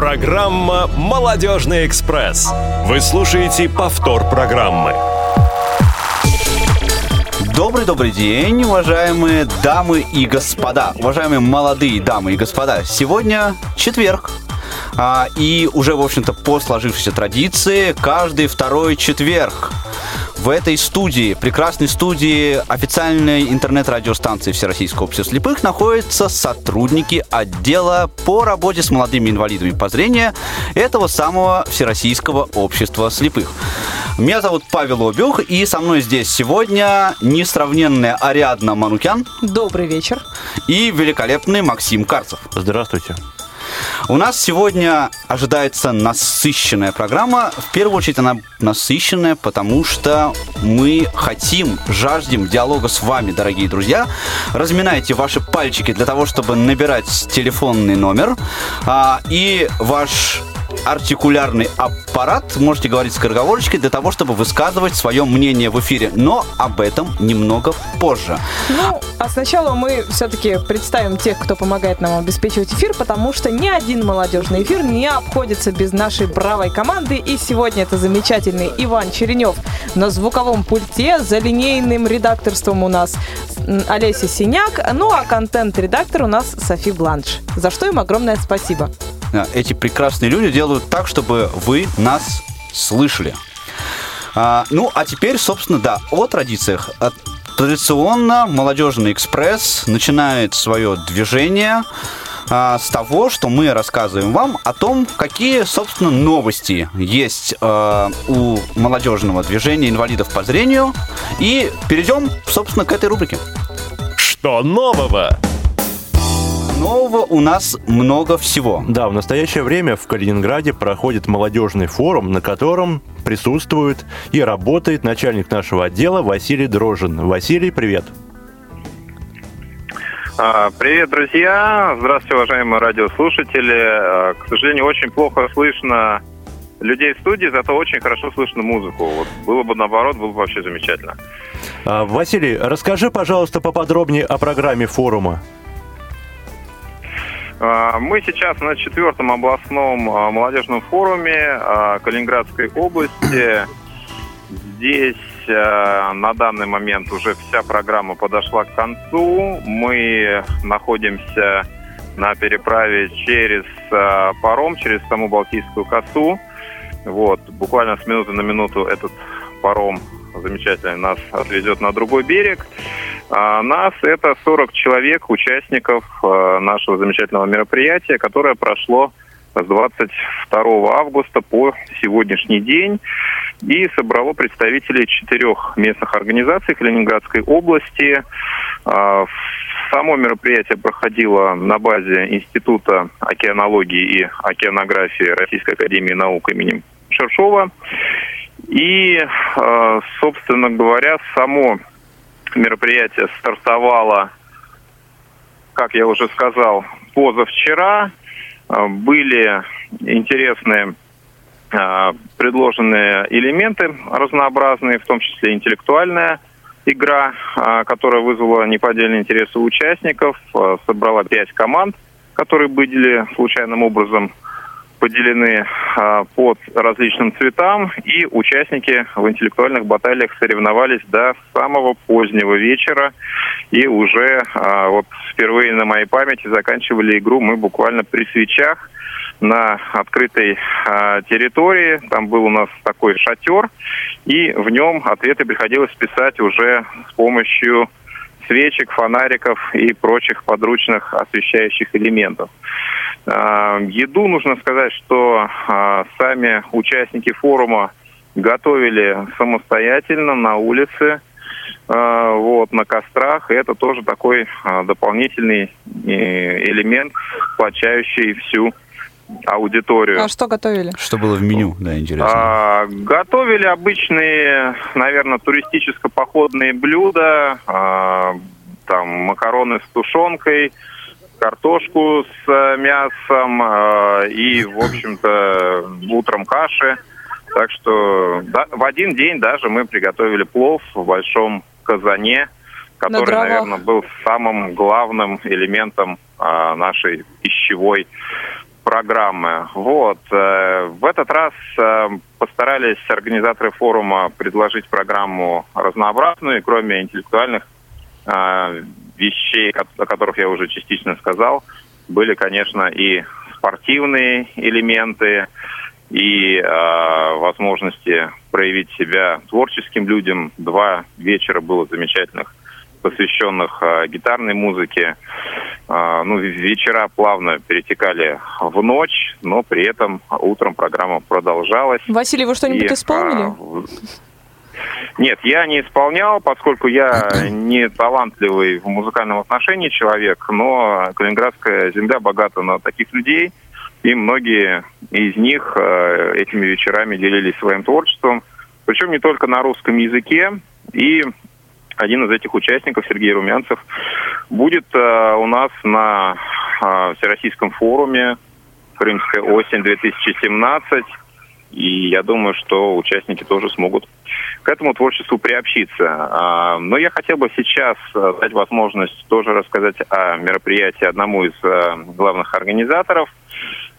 Программа «Молодежный экспресс». Вы слушаете повтор программы. Добрый-добрый день, уважаемые дамы и господа, уважаемые молодые дамы и господа. Сегодня четверг, а, и уже, в общем-то, по сложившейся традиции, каждый второй четверг в этой студии, прекрасной студии официальной интернет-радиостанции Всероссийского общества слепых находятся сотрудники отдела по работе с молодыми инвалидами по зрению этого самого Всероссийского общества слепых. Меня зовут Павел Обюх, и со мной здесь сегодня несравненная Ариадна Манукян. Добрый вечер. И великолепный Максим Карцев. Здравствуйте. У нас сегодня ожидается насыщенная программа. В первую очередь она насыщенная, потому что мы хотим, жаждем диалога с вами, дорогие друзья. Разминайте ваши пальчики для того, чтобы набирать телефонный номер. А, и ваш артикулярный аппарат, можете говорить скороговорочкой, для того, чтобы высказывать свое мнение в эфире. Но об этом немного позже. Ну, а сначала мы все-таки представим тех, кто помогает нам обеспечивать эфир, потому что ни один молодежный эфир не обходится без нашей бравой команды. И сегодня это замечательный Иван Черенев на звуковом пульте, за линейным редакторством у нас Олеся Синяк, ну а контент-редактор у нас Софи Бланш. За что им огромное спасибо. Э, эти прекрасные люди делают так, чтобы вы нас слышали. А, ну, а теперь, собственно, да, о традициях. Э, традиционно молодежный экспресс начинает свое движение а, с того, что мы рассказываем вам о том, какие, собственно, новости есть а, у молодежного движения инвалидов по зрению. И перейдем, собственно, к этой рубрике. Что нового? Нового у нас много всего. Да, в настоящее время в Калининграде проходит молодежный форум, на котором присутствует и работает начальник нашего отдела Василий Дрожин. Василий, привет. А, привет, друзья! Здравствуйте, уважаемые радиослушатели. А, к сожалению, очень плохо слышно людей в студии, зато очень хорошо слышно музыку. Вот было бы наоборот, было бы вообще замечательно. А, Василий, расскажи, пожалуйста, поподробнее о программе форума. А, мы сейчас на четвертом областном а, молодежном форуме а, Калининградской области. Здесь на данный момент уже вся программа подошла к концу. Мы находимся на переправе через паром, через саму Балтийскую косу. Вот, буквально с минуты на минуту этот паром замечательный нас отвезет на другой берег. А нас это 40 человек, участников э, нашего замечательного мероприятия, которое прошло с 22 августа по сегодняшний день и собрало представителей четырех местных организаций Калининградской области. А, само мероприятие проходило на базе Института океанологии и океанографии Российской Академии Наук имени Шершова. И, э, собственно говоря, само мероприятие стартовало, как я уже сказал, позавчера. Э, были интересные э, предложенные элементы разнообразные, в том числе интеллектуальная игра, которая вызвала неподдельный интерес у участников, собрала пять команд, которые были случайным образом поделены а, под различным цветам, и участники в интеллектуальных баталиях соревновались до самого позднего вечера, и уже а, вот впервые на моей памяти заканчивали игру мы буквально при свечах на открытой а, территории. Там был у нас такой шатер, и в нем ответы приходилось писать уже с помощью свечек, фонариков и прочих подручных освещающих элементов. А, еду нужно сказать, что а, сами участники форума готовили самостоятельно на улице, а, вот, на кострах. И это тоже такой дополнительный э, элемент, сплочающий всю аудиторию. А что готовили? Что было в меню, да, интересно. А, готовили обычные, наверное, туристическо-походные блюда, а, там макароны с тушенкой, картошку с э, мясом э, и, в общем-то, утром каши. Так что да, в один день даже мы приготовили плов в большом казане, который, На наверное, был самым главным элементом э, нашей пищевой программы. Вот. Э, в этот раз э, постарались организаторы форума предложить программу разнообразную, кроме интеллектуальных э, вещей, о которых я уже частично сказал, были, конечно, и спортивные элементы, и э, возможности проявить себя творческим людям. Два вечера было замечательных, посвященных э, гитарной музыке. Э, ну, вечера плавно перетекали в ночь, но при этом утром программа продолжалась. Василий, вы что-нибудь и, исполнили? Э, нет, я не исполнял, поскольку я не талантливый в музыкальном отношении человек, но Калининградская земля богата на таких людей, и многие из них э, этими вечерами делились своим творчеством, причем не только на русском языке, и один из этих участников, Сергей Румянцев, будет э, у нас на э, Всероссийском форуме «Крымская осень-2017», и я думаю, что участники тоже смогут к этому творчеству приобщиться. А, но я хотел бы сейчас э, дать возможность тоже рассказать о мероприятии одному из э, главных организаторов,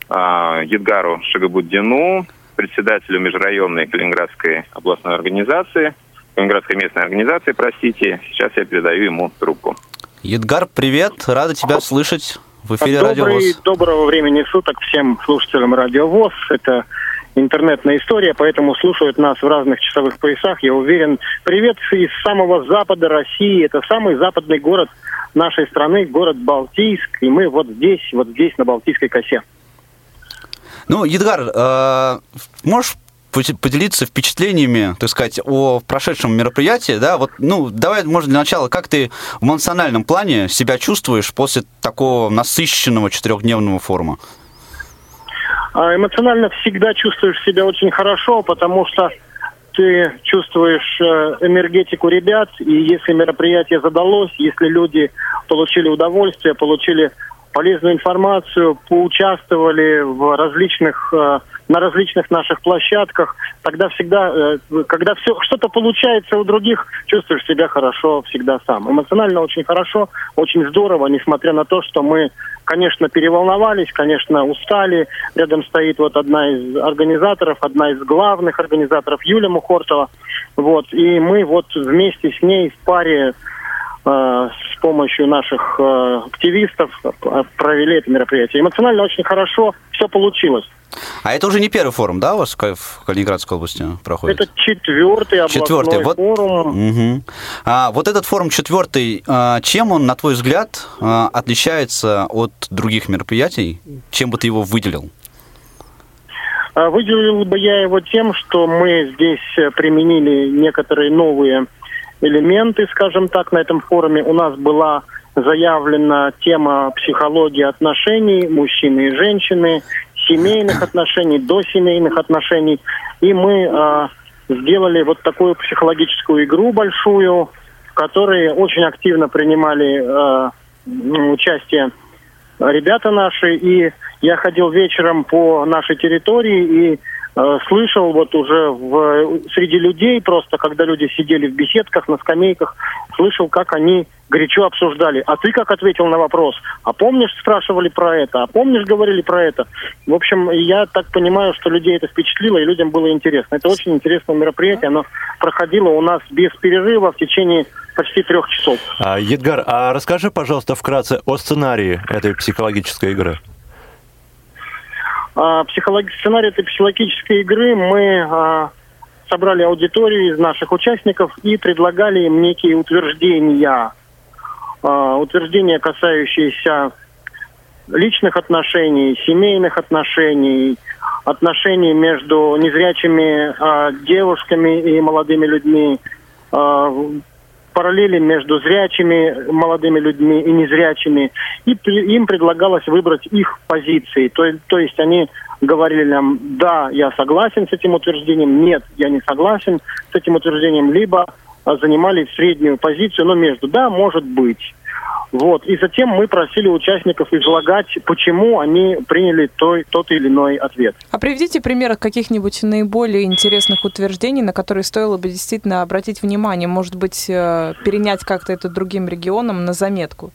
а, Едгару Шагабуддину, председателю межрайонной Калининградской областной организации, Калининградской местной организации, простите. Сейчас я передаю ему трубку. Едгар, привет, рада тебя слышать в эфире Добрый, Радио ВОЗ. Доброго времени суток всем слушателям Радио ВОЗ. Это интернетная история, поэтому слушают нас в разных часовых поясах. Я уверен, привет из самого запада России. Это самый западный город нашей страны, город Балтийск. И мы вот здесь, вот здесь, на Балтийской косе. Ну, Едгар, э, можешь поделиться впечатлениями, так сказать, о прошедшем мероприятии, да, вот, ну, давай, может, для начала, как ты в эмоциональном плане себя чувствуешь после такого насыщенного четырехдневного форума? А эмоционально всегда чувствуешь себя очень хорошо, потому что ты чувствуешь э, энергетику ребят, и если мероприятие задалось, если люди получили удовольствие, получили полезную информацию, поучаствовали в различных, э, на различных наших площадках, тогда всегда, э, когда все что-то получается у других, чувствуешь себя хорошо всегда сам. Эмоционально очень хорошо, очень здорово, несмотря на то, что мы, конечно, переволновались, конечно, устали. Рядом стоит вот одна из организаторов, одна из главных организаторов Юлия Мухортова. Вот, и мы вот вместе с ней в паре с помощью наших э, активистов э, провели это мероприятие. Эмоционально очень хорошо все получилось. А это уже не первый форум, да, у вас в Калининградской области проходит? Это четвертый областной четвертый. Вот, форум. Угу. А, вот этот форум четвертый, а, чем он, на твой взгляд, а, отличается от других мероприятий? Чем бы ты его выделил? Выделил бы я его тем, что мы здесь применили некоторые новые элементы, скажем так, на этом форуме. У нас была заявлена тема психологии отношений мужчины и женщины, семейных отношений, до семейных отношений. И мы э, сделали вот такую психологическую игру большую, в которой очень активно принимали э, участие ребята наши. И я ходил вечером по нашей территории и слышал вот уже в, среди людей, просто когда люди сидели в беседках, на скамейках, слышал, как они горячо обсуждали. А ты как ответил на вопрос? А помнишь, спрашивали про это? А помнишь, говорили про это? В общем, я так понимаю, что людей это впечатлило, и людям было интересно. Это очень интересное мероприятие. Оно проходило у нас без перерыва в течение почти трех часов. А, Едгар, а расскажи, пожалуйста, вкратце о сценарии этой психологической игры. А, психолог... Сценарий этой психологической игры мы а, собрали аудиторию из наших участников и предлагали им некие утверждения. А, утверждения, касающиеся личных отношений, семейных отношений, отношений между незрячими девушками и молодыми людьми, параллели между зрячими молодыми людьми и незрячими, и им предлагалось выбрать их позиции. То, то есть они говорили нам, да, я согласен с этим утверждением, нет, я не согласен с этим утверждением, либо занимали среднюю позицию, но между, да, может быть. Вот. И затем мы просили участников излагать, почему они приняли той, тот или иной ответ. А приведите пример каких-нибудь наиболее интересных утверждений, на которые стоило бы действительно обратить внимание, может быть, э, перенять как-то это другим регионам на заметку?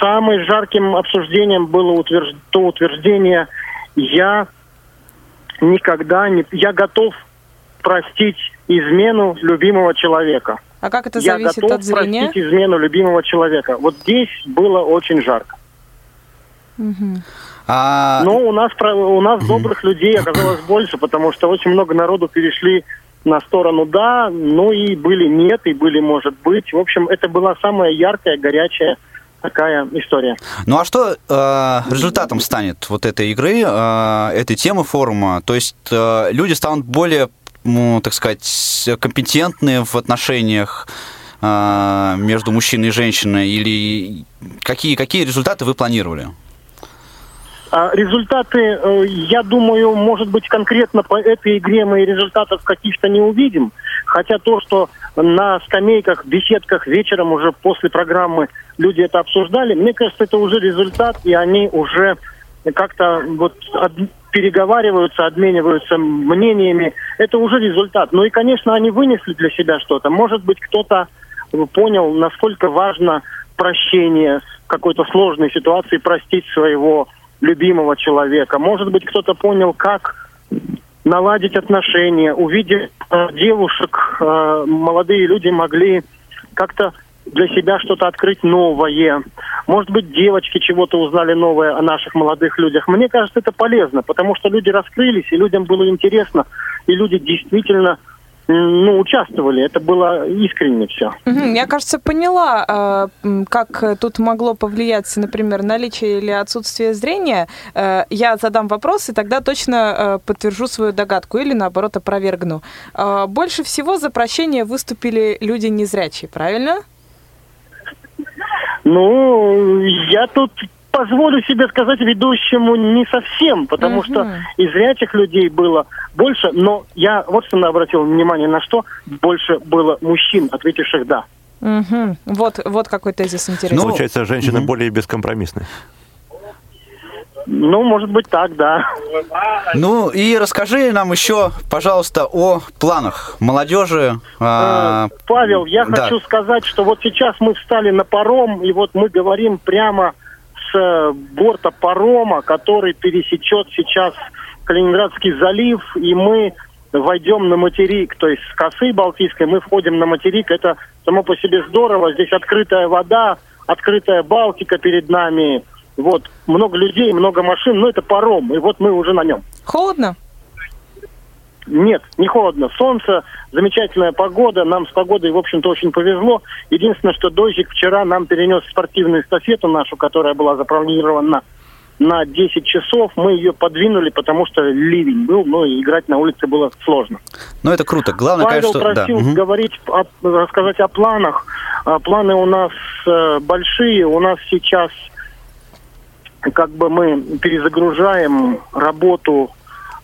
самым жарким обсуждением было утвержд... то утверждение «я никогда не... я готов простить измену любимого человека». А как это я зависит готов от зрения? простить измену любимого человека. Вот здесь было очень жарко. А, Но у нас, у нас добрых людей оказалось больше, потому что очень много народу перешли на сторону «да», ну и были «нет», и были «может быть». В общем, это была самая яркая, горячая такая история. Ну а что э, результатом станет вот этой игры, э, этой темы форума? То есть э, люди станут более, ну, так сказать, компетентны в отношениях э, между мужчиной и женщиной? Или какие, какие результаты вы планировали? А Результаты, э, я думаю, может быть, конкретно по этой игре мы результатов каких-то не увидим. Хотя то, что на скамейках, беседках вечером уже после программы люди это обсуждали, мне кажется, это уже результат, и они уже как-то вот переговариваются, обмениваются мнениями. Это уже результат. Ну и, конечно, они вынесли для себя что-то. Может быть, кто-то понял, насколько важно прощение какой-то сложной ситуации, простить своего любимого человека. Может быть, кто-то понял, как наладить отношения, увидев э, девушек, э, молодые люди могли как-то для себя что-то открыть новое. Может быть, девочки чего-то узнали новое о наших молодых людях. Мне кажется, это полезно, потому что люди раскрылись, и людям было интересно, и люди действительно ну, участвовали. Это было искренне все. Мгм, Я, кажется, поняла, м, как э, тут могло повлиять, например, наличие или отсутствие зрения. Э, Я задам вопрос, и тогда точно э, подтвержу свою догадку или, наоборот, опровергну. Э, Больше всего за прощение выступили люди незрячие, правильно? Ну, я тут позволю себе сказать ведущему не совсем, потому Мгм. что и зрячих людей было больше, но я вот что обратил внимание на что, больше было мужчин, ответивших «да». Мгм. Вот, вот какой тезис интересный. Ну, Получается, женщина более бескомпромиссная. Ну, может быть так, да. Ну и расскажи нам еще, пожалуйста, о планах молодежи. а, Э, Павел, я да. хочу сказать, что вот сейчас мы встали на паром, и вот мы говорим прямо с э, борта парома, который пересечет сейчас Калининградский залив, и мы войдем на материк, то есть с косы Балтийской мы входим на материк. Это само по себе здорово. Здесь открытая вода, открытая Балтика перед нами. Вот, много людей, много машин, но это паром, и вот мы уже на нем. Холодно? Нет, не холодно. Солнце, замечательная погода. Нам с погодой, в общем-то, очень повезло. Единственное, что дождик вчера нам перенес спортивную эстафету нашу, которая была запланирована на 10 часов. Мы ее подвинули, потому что ливень был, ну и играть на улице было сложно. Ну это круто. Главное, Павел конечно, что... да, просил мгм. говорить, о- рассказать о планах. А, Планы у нас э, большие. У нас сейчас как бы мы перезагружаем работу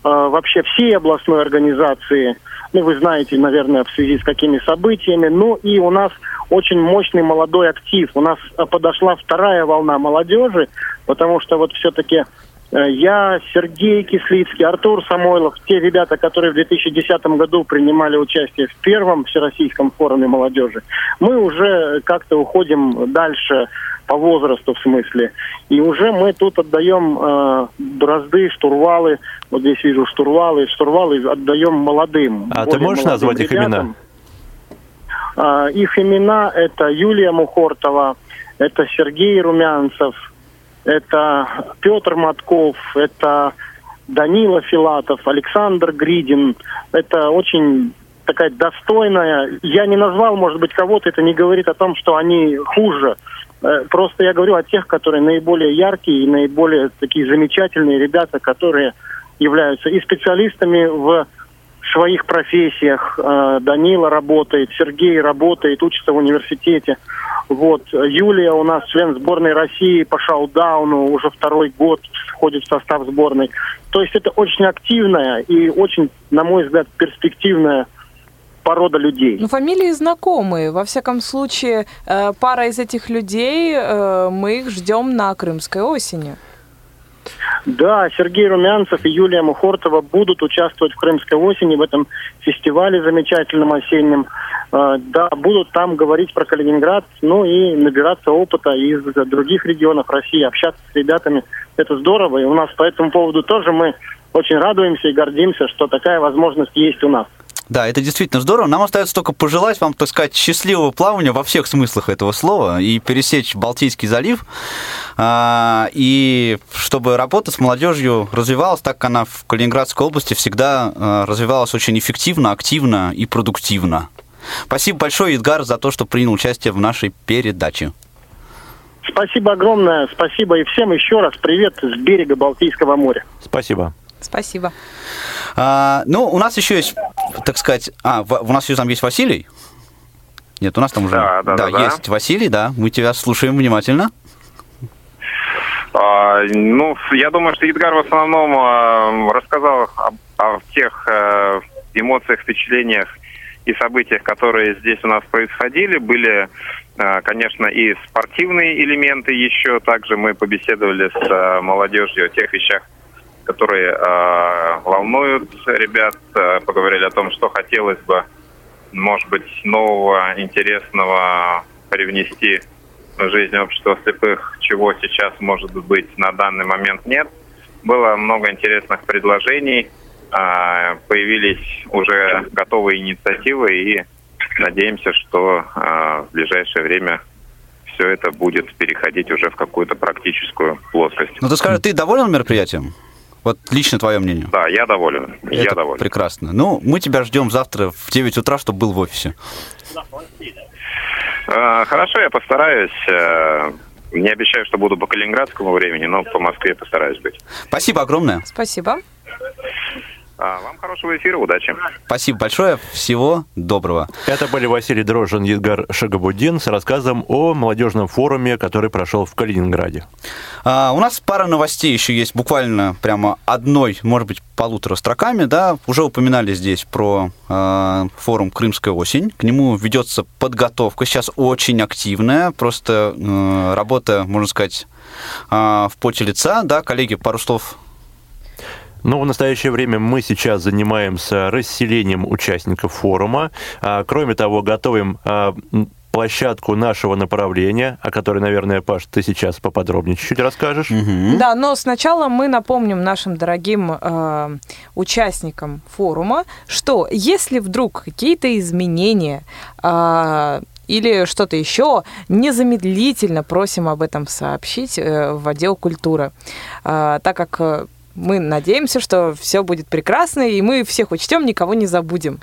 э, вообще всей областной организации. Ну, вы знаете, наверное, в связи с какими событиями. Ну, и у нас очень мощный молодой актив. У нас э, подошла вторая волна молодежи, потому что вот все-таки я, Сергей Кислицкий, Артур Самойлов, те ребята, которые в 2010 году принимали участие в первом Всероссийском форуме молодежи, мы уже как-то уходим дальше по возрасту в смысле. И уже мы тут отдаем э, бразды, штурвалы, вот здесь вижу штурвалы, штурвалы отдаем молодым. А ты можешь назвать их имена? ребятам. А, их имена это Юлия Мухортова, это Сергей Румянцев, это Петр Матков, это Данила Филатов, Александр Гридин. Это очень такая достойная. Я не назвал, может быть, кого-то, это не говорит о том, что они хуже. Э, Просто я говорю о тех, которые наиболее яркие и наиболее такие замечательные ребята, которые являются и специалистами в своих профессиях. Э, Данила работает, Сергей работает, учится в университете. Вот. Юлия у нас член сборной России по шоу-дауну, уже второй год входит в состав сборной. То есть это очень активная и очень, на мой взгляд, перспективная порода людей. Ну, фамилии знакомые. Во всяком случае, э, пара из этих людей, э, мы их ждем на Крымской осени. Да, Сергей Румянцев и Юлия Мухортова будут участвовать в Крымской осени, в этом фестивале замечательном осеннем. Э, Да, будут там говорить про Калининград, ну и набираться опыта из других регионов России, общаться с ребятами. Это здорово, и у нас по этому поводу тоже мы очень радуемся и гордимся, что такая возможность есть у нас. Да, это действительно здорово. Нам остается только пожелать вам, так сказать, счастливого плавания во всех смыслах этого слова и пересечь Балтийский залив. А, И чтобы работа с молодежью развивалась так, как она в Калининградской области всегда а, развивалась очень эффективно, активно и продуктивно. Спасибо большое, Эдгар, за то, что принял участие в нашей передаче. Спасибо огромное, спасибо и всем еще раз привет с берега Балтийского моря. Спасибо. Спасибо. А, ну, у нас еще есть, так сказать... А, в- у нас еще там есть Василий? Нет, у нас там уже... Да, да, да, да. есть Василий, да. Мы тебя слушаем внимательно. А, ну, я думаю, что Едгар в основном а, рассказал об- о, тех э, эмоциях, впечатлениях и событиях, которые здесь у нас происходили. Были, э, конечно, и спортивные элементы еще. Также мы побеседовали с э, молодежью о тех вещах, которые э, волнуют ребят. Э, поговорили о том, что хотелось бы, может быть, нового, интересного привнести в жизнь общества слепых, чего сейчас, может быть, на данный момент нет. Было много интересных предложений, а, появились уже готовые инициативы и надеемся, что в ближайшее время все это будет переходить уже в какую-то практическую плоскость. Ну, ты скажи, ты доволен мероприятием? Вот лично твое мнение. Да, я доволен. я Это доволен. прекрасно. Ну, мы тебя ждем завтра в 9 утра, чтобы был в офисе. А, Хорошо, я постараюсь. Э, Не обещаю, что буду по калининградскому времени, но по Москве постараюсь быть. Спасибо огромное. Спасибо. А, Вам хорошего эфира, удачи. Спасибо большое. Всего доброго. Это были Василий Дрожжин Едгар Шагабудин с рассказом о молодежном форуме, который прошел в Калининграде. А, у нас пара новостей еще есть, буквально прямо одной, может быть, полутора строками, да, уже упоминали здесь про а, форум «Крымская осень», к нему ведется подготовка, сейчас очень активная, просто э, работа, можно сказать, в поте лица, да, коллеги, пару слов Но в настоящее время мы сейчас занимаемся расселением участников форума. А, Кроме того, готовим а, площадку нашего направления, о которой, наверное, Паш, ты сейчас поподробнее чуть-чуть расскажешь. Да, но сначала мы напомним нашим дорогим э, участникам форума, что если вдруг какие-то изменения э, или что-то еще, незамедлительно просим об этом сообщить э, в отдел культуры, Э, так как э, мы надеемся, что все будет прекрасно, и мы всех учтем, никого не забудем.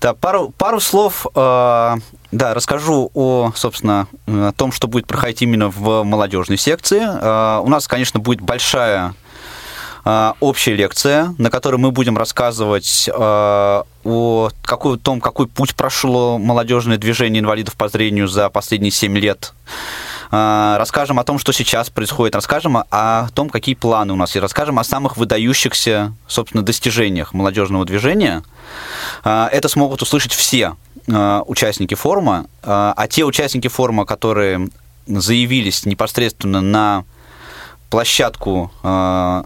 Да, пару, пару слов, э, да, расскажу о, собственно, о том, что будет проходить именно в молодежной секции. Э, у нас, конечно, будет большая э, общая лекция, на которой мы будем рассказывать э, о какой, том, какой путь прошло молодежное движение инвалидов по зрению за последние 7 лет. Э, Расскажем о том, что сейчас происходит, расскажем о- том, какие планы у нас, и расскажем о самых выдающихся, собственно, достижениях молодежного движения. А, Это смогут услышать все а, участники форума, а а те участники форума, которые заявились непосредственно на площадку а,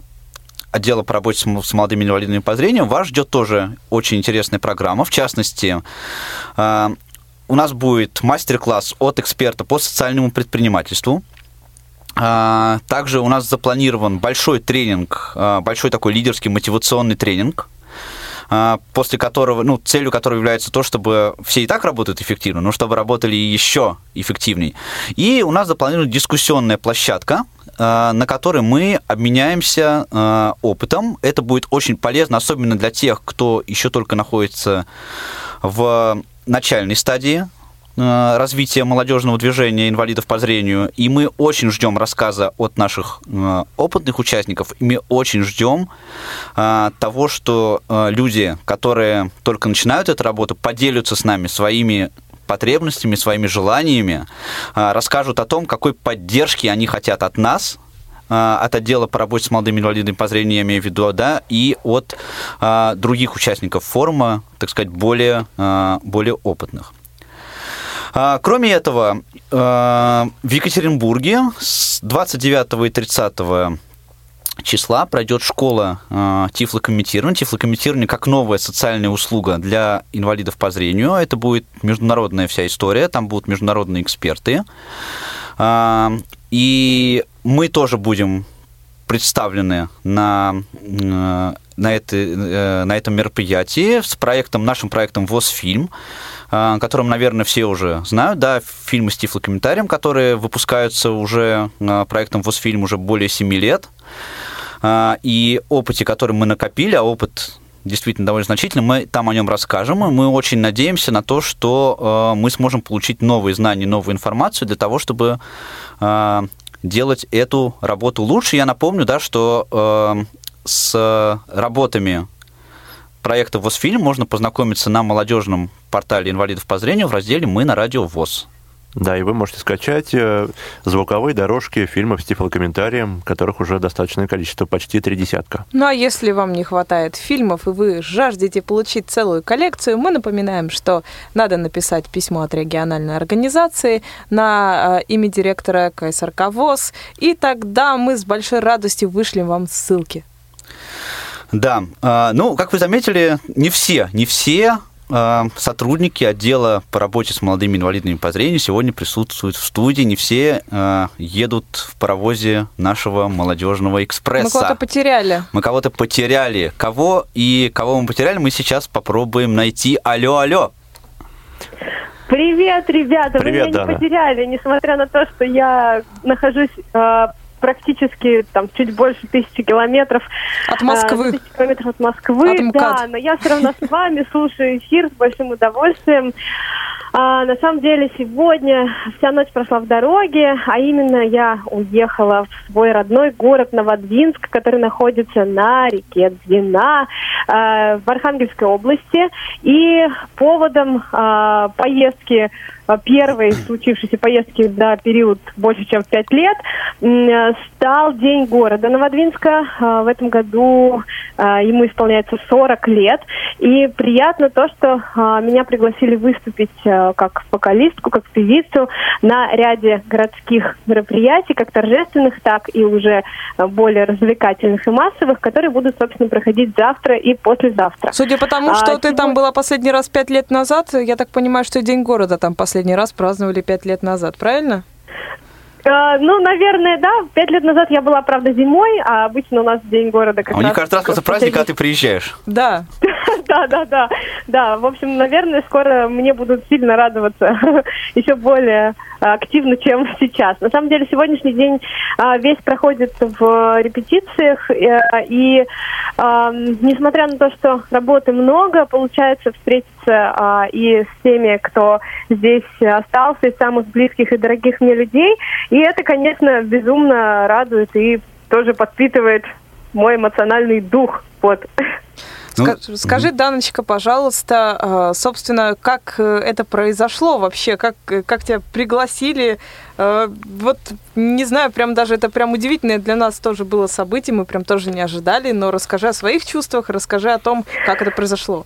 отдела по работе с молодыми инвалидами по зрению, вас ждет тоже очень интересная программа. В частности, а, у нас будет мастер-класс от эксперта по социальному предпринимательству. А, Также у нас запланирован большой тренинг, а, большой такой лидерский мотивационный тренинг, а, после которого, ну, целью которого является то, чтобы все и так работают эффективно, но чтобы работали еще эффективнее. И у нас запланирована дискуссионная площадка, на которой мы обменяемся опытом. Это будет очень полезно, особенно для тех, кто еще только находится в начальной стадии э, развития молодежного движения инвалидов по зрению. И мы очень ждем рассказа от наших э, опытных участников. И мы очень ждем э, того, что люди, которые только начинают эту работу, поделятся с нами своими потребностями, своими желаниями, расскажут о том, какой поддержки они хотят от нас, от отдела по работе с молодыми инвалидами по зрению, я имею в виду, да, и от э, других участников форума, так сказать, более, э, более опытных. А, Кроме этого, в Екатеринбурге с 29 и 30 числа пройдет школа э, тифлокомментирования. Тифлокомментирование как новая социальная услуга для инвалидов по зрению. Это будет международная вся история, там будут международные эксперты. И мы тоже будем представлены на, э, на, это, э, на этом мероприятии с проектом, нашим проектом ВОЗ-фильм, э, которым, наверное, все уже знают, да, фильмы с тифлокомментарием, которые выпускаются уже проектом ВОЗ-фильм уже более 7 лет. И опыте, который мы накопили, а опыт действительно довольно значительный, мы там о нем расскажем, и мы очень надеемся на то, что мы сможем получить новые знания, новую информацию для того, чтобы делать эту работу лучше. Я напомню, да, что э, с работами проекта ВОЗ-фильм можно познакомиться на молодежном портале инвалидов по зрению в разделе «Мы на радио ВОЗ». Да, и вы можете скачать э, звуковые дорожки фильмов с тифлокомментарием, которых уже достаточное количество, почти три десятка. Ну а если вам не хватает фильмов, и вы жаждете получить целую коллекцию, мы напоминаем, что надо написать письмо от региональной организации на э, имя директора КСРК ВОЗ, и тогда мы с большой радостью вышлем вам ссылки. Да, а, ну, как вы заметили, не все, не все сотрудники отдела по работе с молодыми инвалидами по зрению сегодня присутствуют в студии. Не все э, едут в паровозе нашего молодежного экспресса. Мы кого-то потеряли. Мы кого-то потеряли. Кого и кого мы потеряли, мы сейчас попробуем найти. Алло, алло. Привет, ребята! Привет, Вы меня Дана. не потеряли, несмотря на то, что я нахожусь э, практически там чуть больше тысячи километров. От Москвы. Э, тысячи километров от Москвы, От МКАД. да, но я все равно с вами слушаю эфир с большим удовольствием. А, на самом деле сегодня вся ночь прошла в дороге, а именно я уехала в свой родной город Новодвинск, который находится на реке Двина э, в Архангельской области. И поводом э, поездки первой случившейся поездки за период больше, чем в пять лет, стал День города Новодвинска. Э, В этом году э, ему исполняется 40 лет. И приятно то, что э, меня пригласили выступить как вокалистку, как певицу на ряде городских мероприятий, как торжественных, так и уже более развлекательных и массовых, которые будут, собственно, проходить завтра и послезавтра. Судя по тому, А, что ты там сегодня- была последний раз пять лет назад, я так понимаю, что День города там последний раз праздновали пять лет назад, правильно? Э, ну, наверное, да. Пять лет назад я была, правда, зимой, а обычно у нас День города как А у них раз... каждый раз после праздника, когда ты приезжаешь. Да. Да, да, да. Да, в общем, наверное, скоро мне будут сильно радоваться еще более активно, чем сейчас. На самом деле, сегодняшний день а, весь проходит в репетициях, э, и а, несмотря на то, что работы много, получается встретиться а, и с теми, кто здесь остался, из самых близких и дорогих мне людей. И это, конечно, безумно радует и тоже подпитывает мой эмоциональный дух. Вот. Ну, Ска- Скажи, Даночка, пожалуйста, э, собственно, как э, это произошло вообще? Как, э, как тебя пригласили? Э, Вот, не знаю, прям даже это прям удивительное для нас тоже было событие, мы прям тоже не ожидали, но расскажи о своих чувствах, расскажи о том, как это произошло.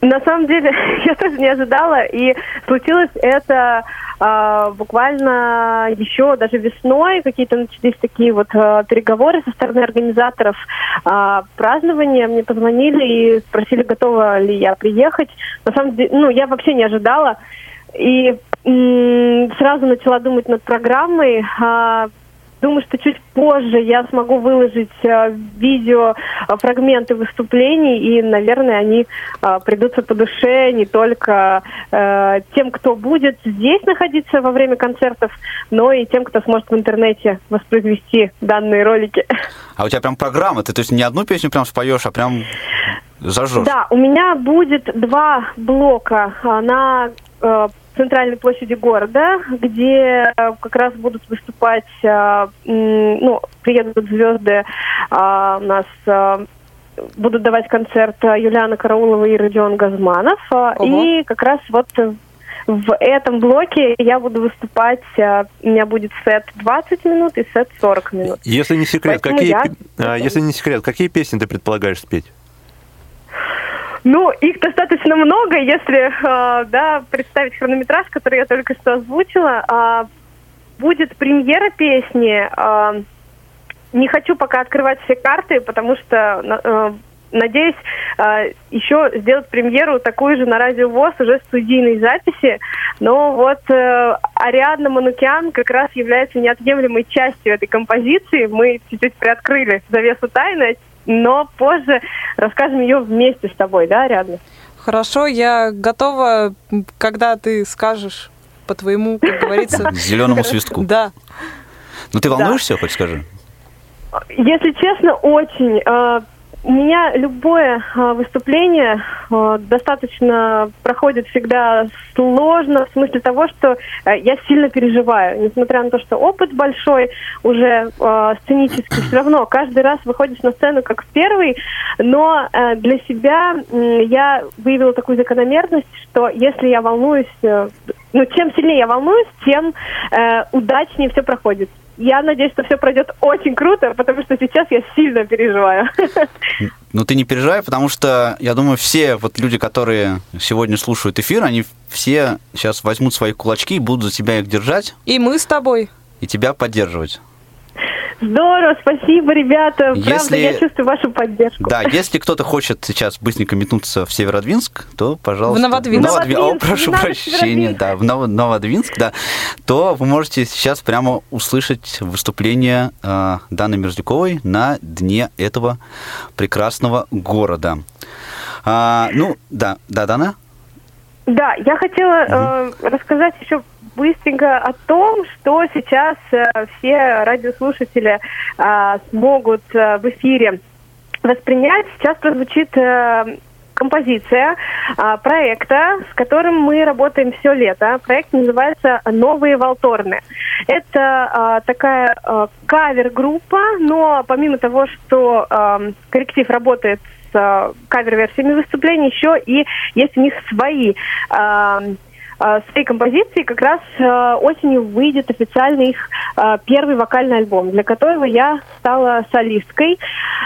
На самом деле, я тоже не ожидала, и случилось это а, буквально еще даже весной, какие-то начались такие вот а, переговоры со стороны организаторов. А, празднования, мне позвонили и спросили, готова ли я приехать. На самом деле, ну, я вообще не ожидала, и сразу начала думать над программой, а, Думаю, что чуть позже я смогу выложить э, видео, э, фрагменты выступлений, и, наверное, они э, придутся по душе не только э, тем, кто будет здесь находиться во время концертов, но и тем, кто сможет в интернете воспроизвести данные ролики. А у тебя прям программа, ты то есть не одну песню прям споешь, а прям зажжешь. Да, у меня будет два блока на э, центральной площади города, где э, как раз будут выступать, э, ну, приедут звезды а, у нас э, будут давать концерт э, Юлиана Караулова и Родион Газманов. Ого. И как раз вот э, в этом блоке я буду выступать, э, у меня будет сет 20 минут и сет 40 минут. Если не секрет, Поэтому какие, я- а, если не секрет, какие песни ты предполагаешь спеть? Ну, их достаточно много, если э, да, представить хронометраж, который я только что озвучила. а, будет премьера песни. а, не хочу пока открывать все карты, потому что э, надеюсь э, еще сделать премьеру такую же на радио ВОЗ уже в студийной записи. Но вот э, Ариадна Манукян как раз является неотъемлемой частью этой композиции. Мы чуть-чуть приоткрыли завесу тайны, но позже расскажем ее вместе с тобой, да, Ариадна? Хорошо, я готова, когда ты скажешь по твоему, как говорится. Зеленому свистку. Да. Ну ты волнуешься, хоть скажи? Если честно, очень. У меня любое э, выступление э, достаточно проходит всегда сложно, в смысле того, что э, я сильно переживаю. Несмотря на то, что опыт большой уже э, сценический, все равно каждый раз выходишь на сцену как в первый, но э, для себя я выявила такую закономерность, что если я волнуюсь, э, ну, чем сильнее я волнуюсь, тем удачнее все проходит. Я надеюсь, что все пройдет очень круто, потому что сейчас я сильно переживаю. Ну ты не переживай, потому что я думаю, все вот люди, которые сегодня слушают эфир, они все сейчас возьмут свои кулачки и будут за тебя их держать И мы с тобой. и тебя поддерживать. Здорово, спасибо, ребята. Правда, Если- я чувствую вашу поддержку. Да, если кто-то хочет сейчас быстренько метнуться в Северодвинск, то, пожалуйста... В Новодвинск. Новодви- О, Новодвинск, прошу не надо прощения, да, в Ново- Новодвинск, да, то вы можете сейчас прямо услышать выступление э, Даны Мерзляковой на дне этого прекрасного города. А, ну, да, да, Дана? Да, я хотела э, рассказать еще быстренько о том, что сейчас э, все радиослушатели э, смогут э, в эфире воспринять. Сейчас прозвучит композиция проекта, с которым мы работаем все лето. Проект называется «Новые Волторны». Это такая э, кавер-группа, но помимо того, что коллектив работает с э, кавер-версиями выступлений, еще и есть у них свои э, свои композиции. Как раз э, осенью выйдет официально их э, первый вокальный альбом, для которого я стала солисткой.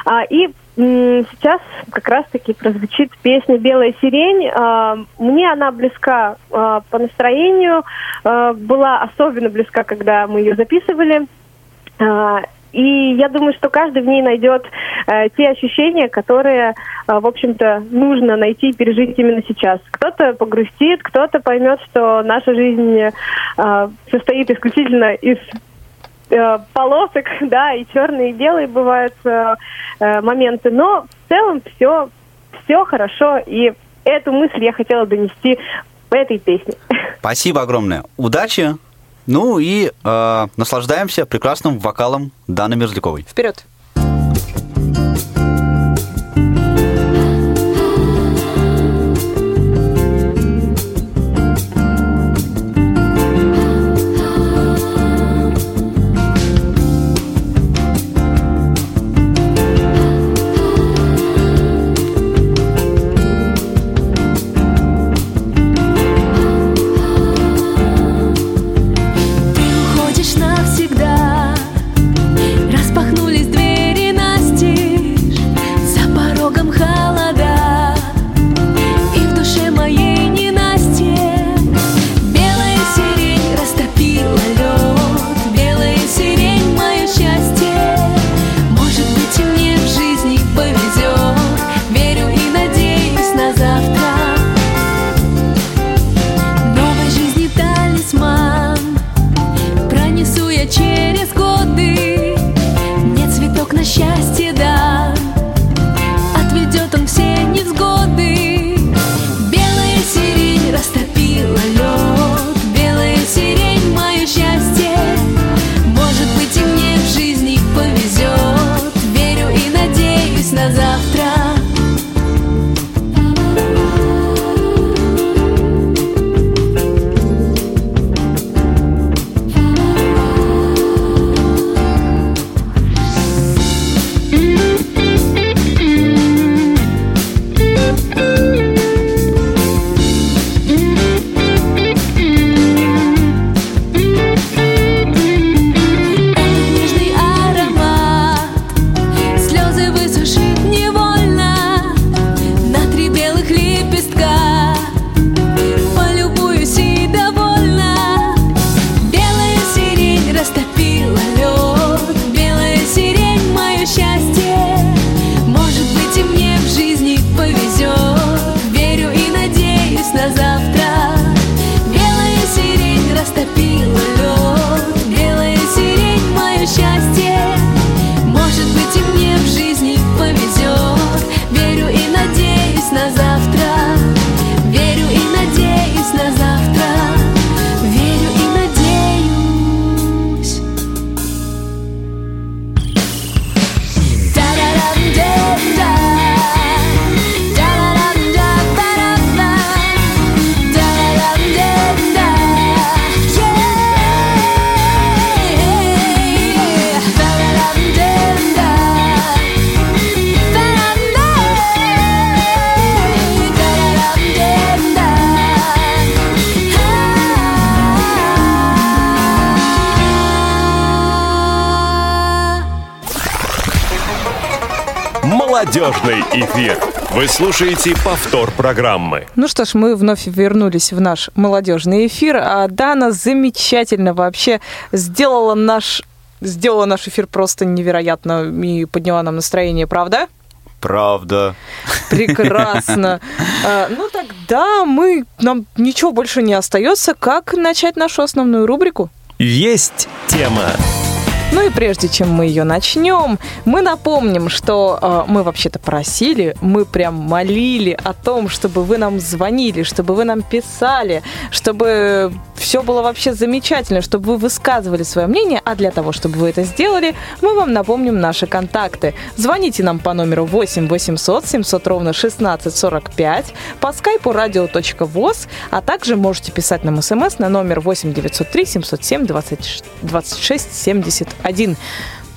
А, И сейчас как раз-таки прозвучит песня «Белая сирень». А, Мне она близка а, по настроению, а, была особенно близка, когда мы ее записывали. И я думаю, что каждый в ней найдет э, те ощущения, которые, э, в общем-то, нужно найти и пережить именно сейчас. Кто-то погрустит, кто-то поймет, что наша жизнь э, состоит исключительно из э, полосок, да, и черные, и белые бывают э, э, моменты, но в целом все, все хорошо, и эту мысль я хотела донести в этой песне. Спасибо огромное. Удачи. Ну и э, наслаждаемся прекрасным вокалом Даны Мерзляковой. Вперед. Вы слушаете повтор программы. Ну что ж, мы вновь вернулись в наш молодежный эфир. А Дана замечательно вообще сделала наш сделала наш эфир просто невероятно и подняла нам настроение, правда? Правда. Прекрасно. А, Ну тогда мы нам ничего больше не остается, как начать нашу основную рубрику. Есть тема. Ну и прежде чем мы ее начнем, мы напомним, что э, мы вообще-то просили, мы прям молили о том, чтобы вы нам звонили, чтобы вы нам писали, чтобы все было вообще замечательно, чтобы вы высказывали свое мнение, а для того, чтобы вы это сделали, мы вам напомним наши контакты. Звоните нам по номеру 8 800 700 ровно 1645, по скайпу radio.voz, а также можете писать нам смс на номер 8 903 707 20 26 71.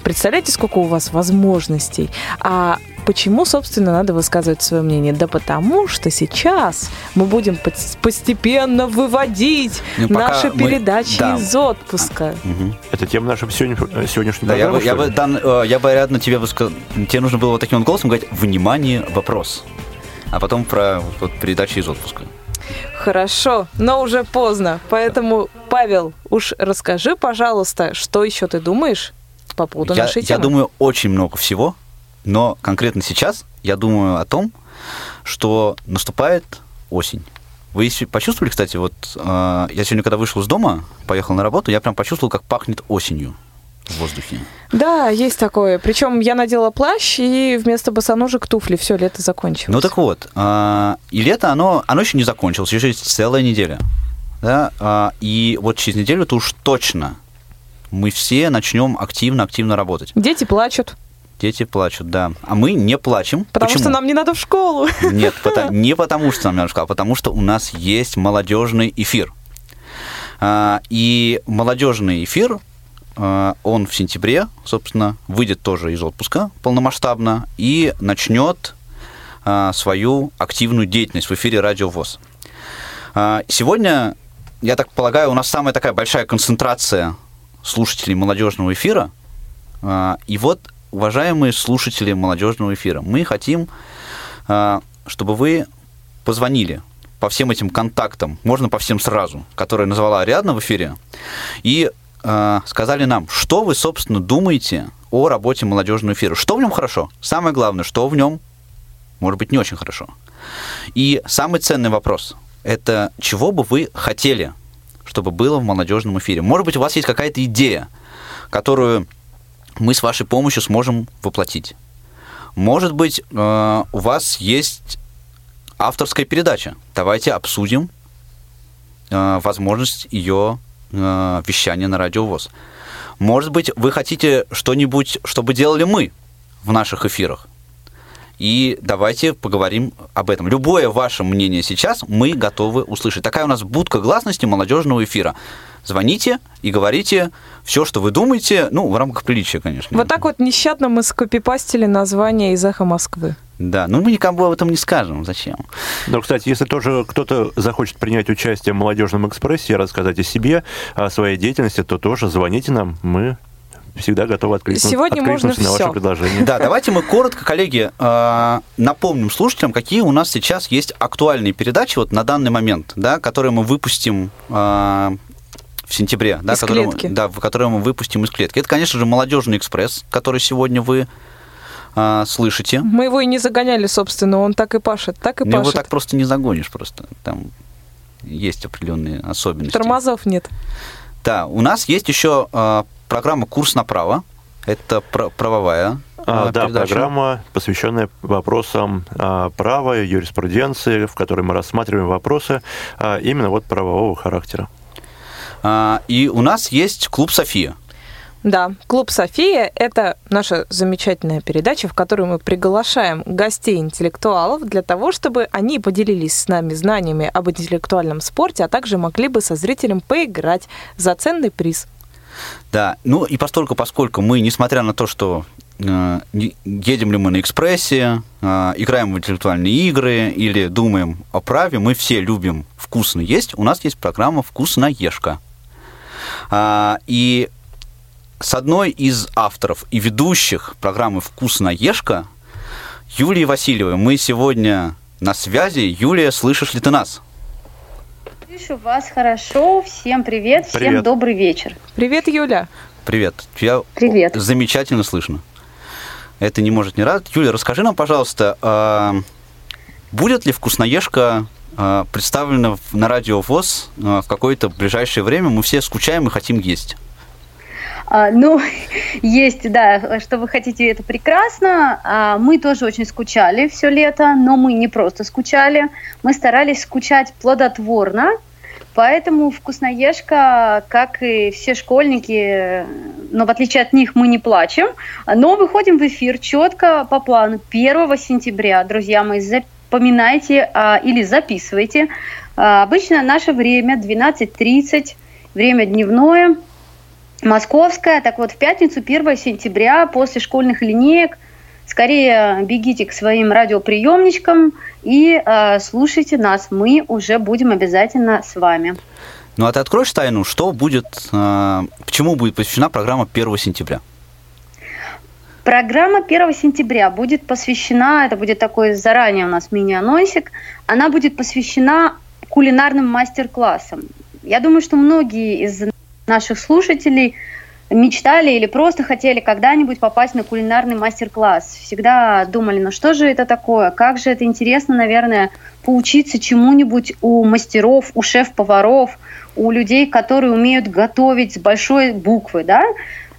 Представляете, сколько у вас возможностей? А почему, собственно, надо высказывать свое мнение? Да потому что сейчас мы будем пос- постепенно выводить Ну, наши мы- передачи да. из отпуска. Это тема нашей сегодня, сегодняшней Да, я бы, я бы? Дан, э, я бы рядом тебе бы сказал, тебе нужно было вот таким вот голосом говорить «Внимание, вопрос». А потом про вот, передачи из отпуска. Хорошо, но уже поздно. Поэтому, Павел, уж расскажи, пожалуйста, что еще ты думаешь по поводу Я, нашей я темы? думаю очень много всего, но конкретно сейчас я думаю о том, что наступает осень. Вы почувствовали, кстати, вот э, я сегодня, когда вышел из дома, поехал на работу, я прям почувствовал, как пахнет осенью в воздухе. Да, есть такое. Причем я надела плащ и вместо босоножек туфли. Все, лето закончилось. Ну так вот, а, и лето, оно, оно еще не закончилось, еще есть целая неделя. Да? а, И вот через неделю-то уж точно мы все начнем активно-активно работать. Дети плачут, Дети плачут, да. А мы не плачем. потому Почему? что нам не надо в школу. Нет, не потому что нам не надо в школу, а потому что у нас есть молодежный эфир. А, И молодежный эфир, он в сентябре, собственно, выйдет тоже из отпуска полномасштабно и начнет а, свою активную деятельность в эфире Радио ВОЗ. А, Сегодня, я так полагаю, у нас самая такая большая концентрация слушателей молодежного эфира. А, И вот, уважаемые слушатели молодежного эфира, мы хотим, а, чтобы вы позвонили по всем этим контактам, можно по всем сразу, которые назвала Ариадна в эфире, и а, сказали нам, что вы, собственно, думаете о работе молодежного эфира. Что в нем хорошо? Самое главное, что в нем может быть не очень хорошо. И самый ценный вопрос – это чего бы вы хотели, чтобы было в молодежном эфире? Может быть, у вас есть какая-то идея, которую мы с вашей помощью сможем воплотить. Может быть, э, у вас есть авторская передача. Давайте обсудим э, возможность ее э, вещания на радиовоз. Может быть, вы хотите что-нибудь, чтобы делали мы в наших эфирах. И давайте поговорим об этом. Любое ваше мнение сейчас мы готовы услышать. Такая у нас будка гласности молодежного эфира. Звоните и говорите все, что вы думаете, ну, в рамках приличия, конечно. Вот так вот нещадно мы скопипастили название из «Эхо Москвы». Да, ну мы никому об этом не скажем. Зачем? Но, кстати, если тоже кто-то захочет принять участие в молодежном экспрессе и рассказать о себе, о своей деятельности, то тоже звоните нам. Мы всегда готовы откликнуться, Сегодня можно на всё. ваше предложение. Да, давайте мы коротко, коллеги, э, напомним слушателям, какие у нас сейчас есть актуальные передачи вот на данный момент, да, которые мы выпустим э, в сентябре, да, Из которые, клетки. да, в- которые мы выпустим из клетки. Это, конечно же, молодежный экспресс, который сегодня вы э, слышите. Мы его и не загоняли, собственно, он так и пашет, так и Ну, его пашет. так просто не загонишь просто. Там есть определенные особенности. Тормозов нет. Да, у нас есть еще э, программа «Курс направо». Это пр- правовая А, э, да, передача. программа, посвященная вопросам а, права, юриспруденции, в которой мы рассматриваем вопросы а, именно вот правового характера. А, И у нас есть клуб «София». Да, клуб София – это наша замечательная передача, в которой мы приглашаем гостей-интеллектуалов для того, чтобы они поделились с нами знаниями об интеллектуальном спорте, а также могли бы со зрителем поиграть за ценный приз. Да, ну и постольку, поскольку мы, несмотря на то, что э, едем ли мы на экспрессе, э, играем в интеллектуальные игры или думаем о праве, мы все любим вкусно есть, у нас есть программа «Вкусноежка». А, И с одной из авторов и ведущих программы «Вкусноежка» Юлией Васильевой. Мы сегодня на связи. Юлия, слышишь ли ты нас? Слышу вас хорошо. Всем привет, всем Привет. добрый вечер. Привет, Юля. Привет. Тебя Привет. замечательно слышно. Это не может не радовать. Юля, расскажи нам, пожалуйста, а, будет ли вкусноежка а, представлена на радио ВОЗ а, в какое-то ближайшее время? Мы все скучаем и хотим есть. А, ну, есть, да, что вы хотите, это прекрасно. А, мы тоже очень скучали все лето, но мы не просто скучали, мы старались скучать плодотворно. Поэтому вкусноежка, как и все школьники, но в отличие от них мы не плачем, но выходим в эфир четко по плану 1 сентября. Друзья мои, запоминайте а, или записывайте. А, обычно наше время 12.30, время дневное, московское. Так вот, в пятницу 1 сентября после школьных линеек скорее бегите к своим радиоприемничкам и э, слушайте нас. Мы уже будем обязательно с вами. Ну а ты откроешь тайну, что будет, а, чему будет посвящена программа 1 сентября? Программа 1 сентября будет посвящена, это будет такой заранее у нас мини-анонсик, она будет посвящена кулинарным мастер-классам. Я думаю, что многие из наших слушателей мечтали или просто хотели когда-нибудь попасть на кулинарный мастер-класс. Всегда думали, ну что же это такое, как же это интересно, наверное, поучиться чему-нибудь у мастеров, у шеф-поваров, у людей, которые умеют готовить с большой буквы, да?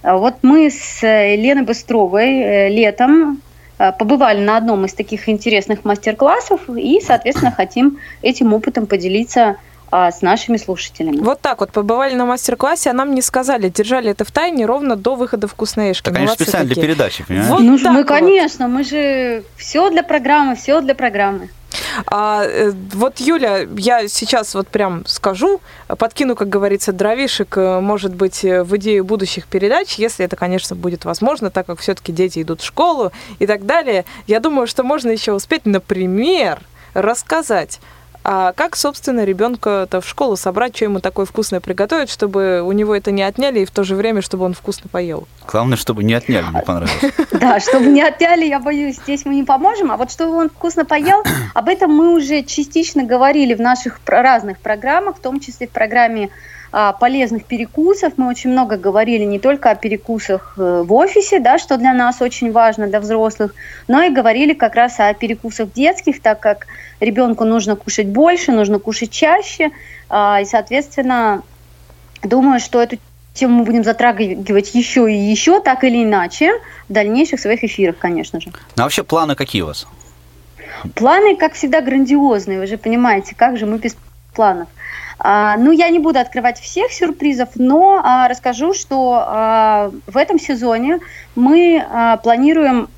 А Вот мы с э, Леной Быстровой э, летом э, побывали на одном из таких интересных мастер-классов и, соответственно, хотим этим опытом поделиться а, с нашими слушателями. Вот так вот, побывали на мастер-классе, а нам не сказали, держали это в тайне ровно до выхода вкусноежки. Так, конечно, Молодцы специально для какие. передачи, понимаешь? Вот ну, так мы, вот. конечно, мы же все для программы, все для программы. А, э, вот, Юля, я сейчас вот прям скажу, подкину, как говорится, дровишек, э, может быть, э, в идею будущих передач, если это, конечно, будет возможно, так как все-таки дети идут в школу и так далее. Я думаю, что можно еще успеть, например, рассказать, а как, собственно, ребенка-то в школу собрать, что ему такое вкусное приготовить, чтобы у него это не отняли и в то же время, чтобы он вкусно поел. Главное, чтобы не отняли, мне понравилось. Да, чтобы не отняли, я боюсь, здесь мы не поможем. А вот чтобы он вкусно поел, об этом мы уже частично говорили в наших разных программах, в том числе в программе полезных перекусов. Мы очень много говорили не только о перекусах э, в офисе, да, что для нас очень важно, для взрослых, но и говорили как раз о перекусах детских, так как ребенку нужно кушать больше, нужно кушать чаще. а, И, соответственно, думаю, что эту тему мы будем затрагивать еще и еще, так или иначе, в дальнейших своих эфирах, конечно же. Ну а вообще планы какие у вас? Планы, как всегда, грандиозные, вы же понимаете, как же мы без планов. А, ну, я не буду открывать всех сюрпризов, но а, расскажу, что а, в этом сезоне мы планируем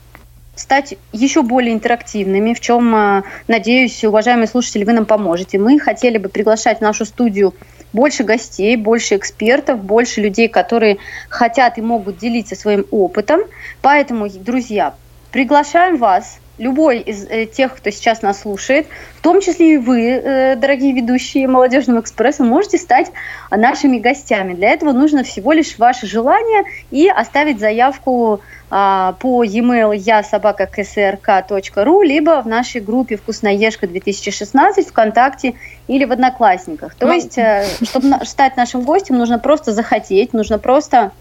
стать еще более интерактивными, в чем, надеюсь, уважаемые слушатели, вы нам поможете. Мы хотели бы приглашать в нашу студию больше гостей, больше экспертов, больше людей, которые хотят и могут делиться своим опытом. Поэтому, друзья, приглашаем вас, любой из э, тех, кто сейчас нас слушает, в том числе и вы, э, дорогие ведущие Молодежного экспресса, можете стать нашими гостями. Для этого нужно всего лишь ваше желание и оставить заявку а, по e-mail я собака ksrk.ru либо в нашей группе «Вкусноежка 2016» ВКонтакте или в Одноклассниках. То Ну- есть, э, чтобы на- стать нашим гостем, нужно просто захотеть, нужно просто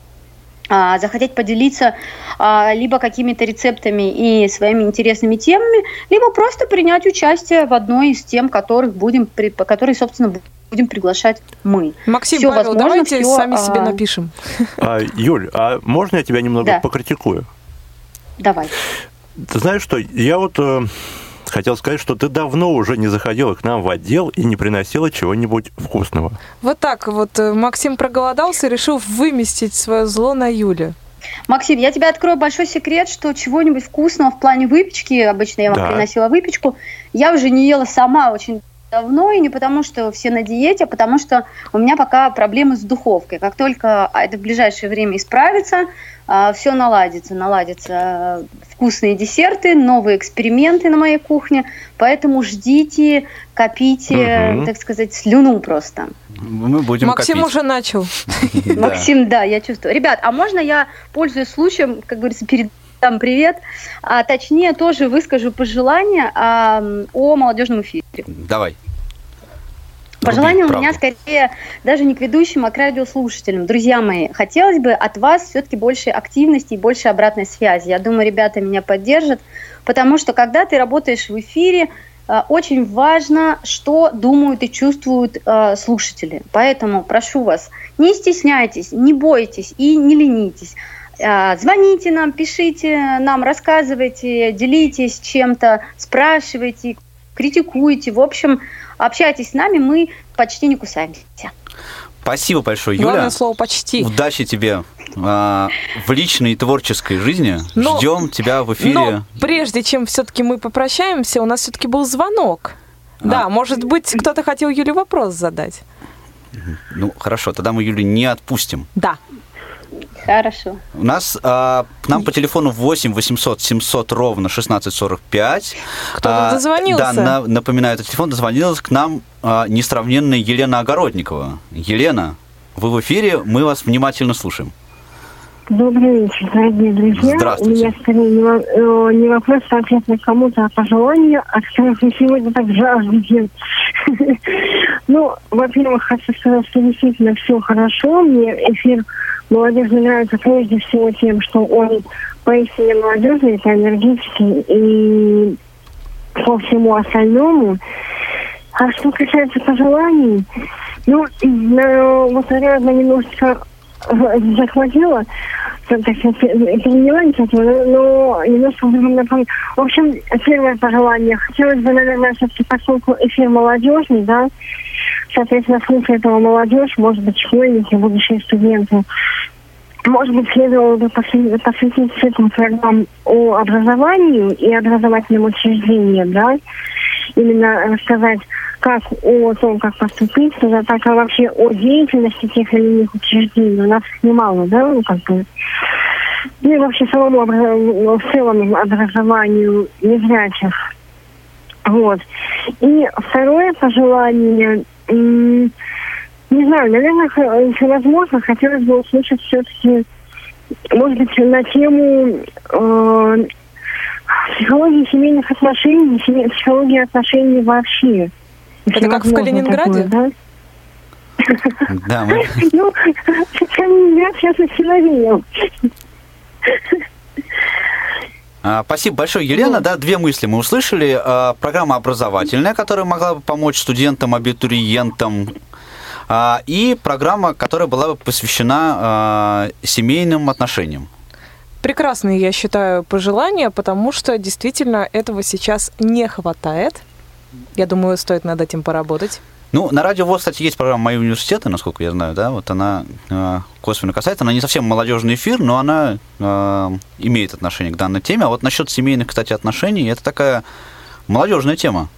захотеть поделиться а, либо какими-то рецептами и своими интересными темами, либо просто принять участие в одной из тем, которых будем, при- которые, собственно, будем приглашать мы. Максим, Всё Павел, возможно, давайте всё, сами себе а, напишем. А, Юль, а можно я тебя немного Да. покритикую? Давай. Ты знаешь что, я вот э, хотел сказать, что ты давно уже не заходила к нам в отдел и не приносила чего-нибудь вкусного. Вот так вот э, Максим проголодался и решил выместить свое зло на Юле. Максим, я тебе открою большой секрет, что чего-нибудь вкусного в плане выпечки, обычно я вам Да. приносила выпечку, я уже не ела сама очень давно, и не потому, что все на диете, а потому что у меня пока проблемы с духовкой. Как только а, это в ближайшее время исправится, все наладится, наладятся э, вкусные десерты, новые эксперименты на моей кухне, поэтому ждите, копите, Мгм. так сказать, слюну просто. Мы будем Максим копить. уже начал. Максим, да, я чувствую. Ребят, а можно я, пользуясь случаем, как говорится, перед передам привет. А, точнее, тоже выскажу пожелание а, о молодежном эфире. Давай. Пожелание Руби, у меня правду. скорее даже не к ведущим, а к радиослушателям. Друзья мои, хотелось бы от вас все-таки больше активности и больше обратной связи. Я думаю, ребята меня поддержат, потому что когда ты работаешь в эфире, э, очень важно, что думают и чувствуют э, слушатели. Поэтому прошу вас, не стесняйтесь, не бойтесь и не ленитесь. Э, Звоните нам, пишите нам, рассказывайте, делитесь чем-то, спрашивайте, критикуйте. В общем, общайтесь с нами, мы почти не кусаемся. Спасибо большое, Юля. Главное слово «почти». Удачи тебе а, в личной и творческой жизни. Но- Ждем тебя в эфире. Но прежде чем все-таки мы попрощаемся, у нас все-таки был звонок. А. Да, может быть, кто-то хотел Юле вопрос задать. Ну, хорошо, тогда мы Юлю не отпустим. Да. Хорошо. У нас а, к нам по телефону 8 800 700 ровно 1645. Кто-то А, дозвонился. Да, на- напоминаю, этот телефон дозвонилась к нам а, несравненная Елена Огородникова. Елена, вы в эфире, мы вас внимательно слушаем. Добрый вечер, дорогие друзья. Здравствуйте. У меня скорее не, во- э, не вопрос конкретно кому-то, а пожелание, от которых вы сегодня так жаждете. Ну, во-первых, хочу сказать, что действительно все хорошо. Мне эфир молодежи нравится прежде всего тем, что он поистине молодежный, это энергетический и по всему остальному. А что касается пожеланий, ну, э, вот, наверное, немножко э, захватила, так сказать, переняла инициативу, но немножко в другом направлении. В общем, первое пожелание. Хотелось бы, наверное, все-таки, поскольку эфир молодежный, да, соответственно, слушая этого молодежь, может быть, школьники, будущие студенты, может быть, следовало бы посвятить, цикл программ о образовании и образовательном учреждении, да, именно рассказать как о том, как поступить, туда, так и вообще о деятельности тех или иных учреждений. У нас немало, да, ну, как бы. Ну, и вообще самому обра- в целом образованию незрячих. Вот. И второе пожелание, не знаю, наверное, если возможно, хотелось бы услышать все-таки, может быть, на тему э, психологии семейных отношений, семей- психологии отношений вообще. Это как в Калининграде? такое, да? Да, мы... Ну, Калининград сейчас силовее. А, Спасибо большое, Елена. Да, две мысли мы услышали. А, Программа образовательная, которая могла бы помочь студентам, абитуриентам. А, И программа, которая была бы посвящена семейным отношениям. Прекрасные, я считаю, пожелания, потому что действительно этого сейчас не хватает. Я думаю, стоит над этим поработать. Ну, на радио ВОЗ, кстати, есть программа «Мои университеты», насколько я знаю, да, вот она э, косвенно касается, она не совсем молодежный эфир, но она э, имеет отношение к данной теме. А вот насчет семейных, кстати, отношений, это такая молодежная тема.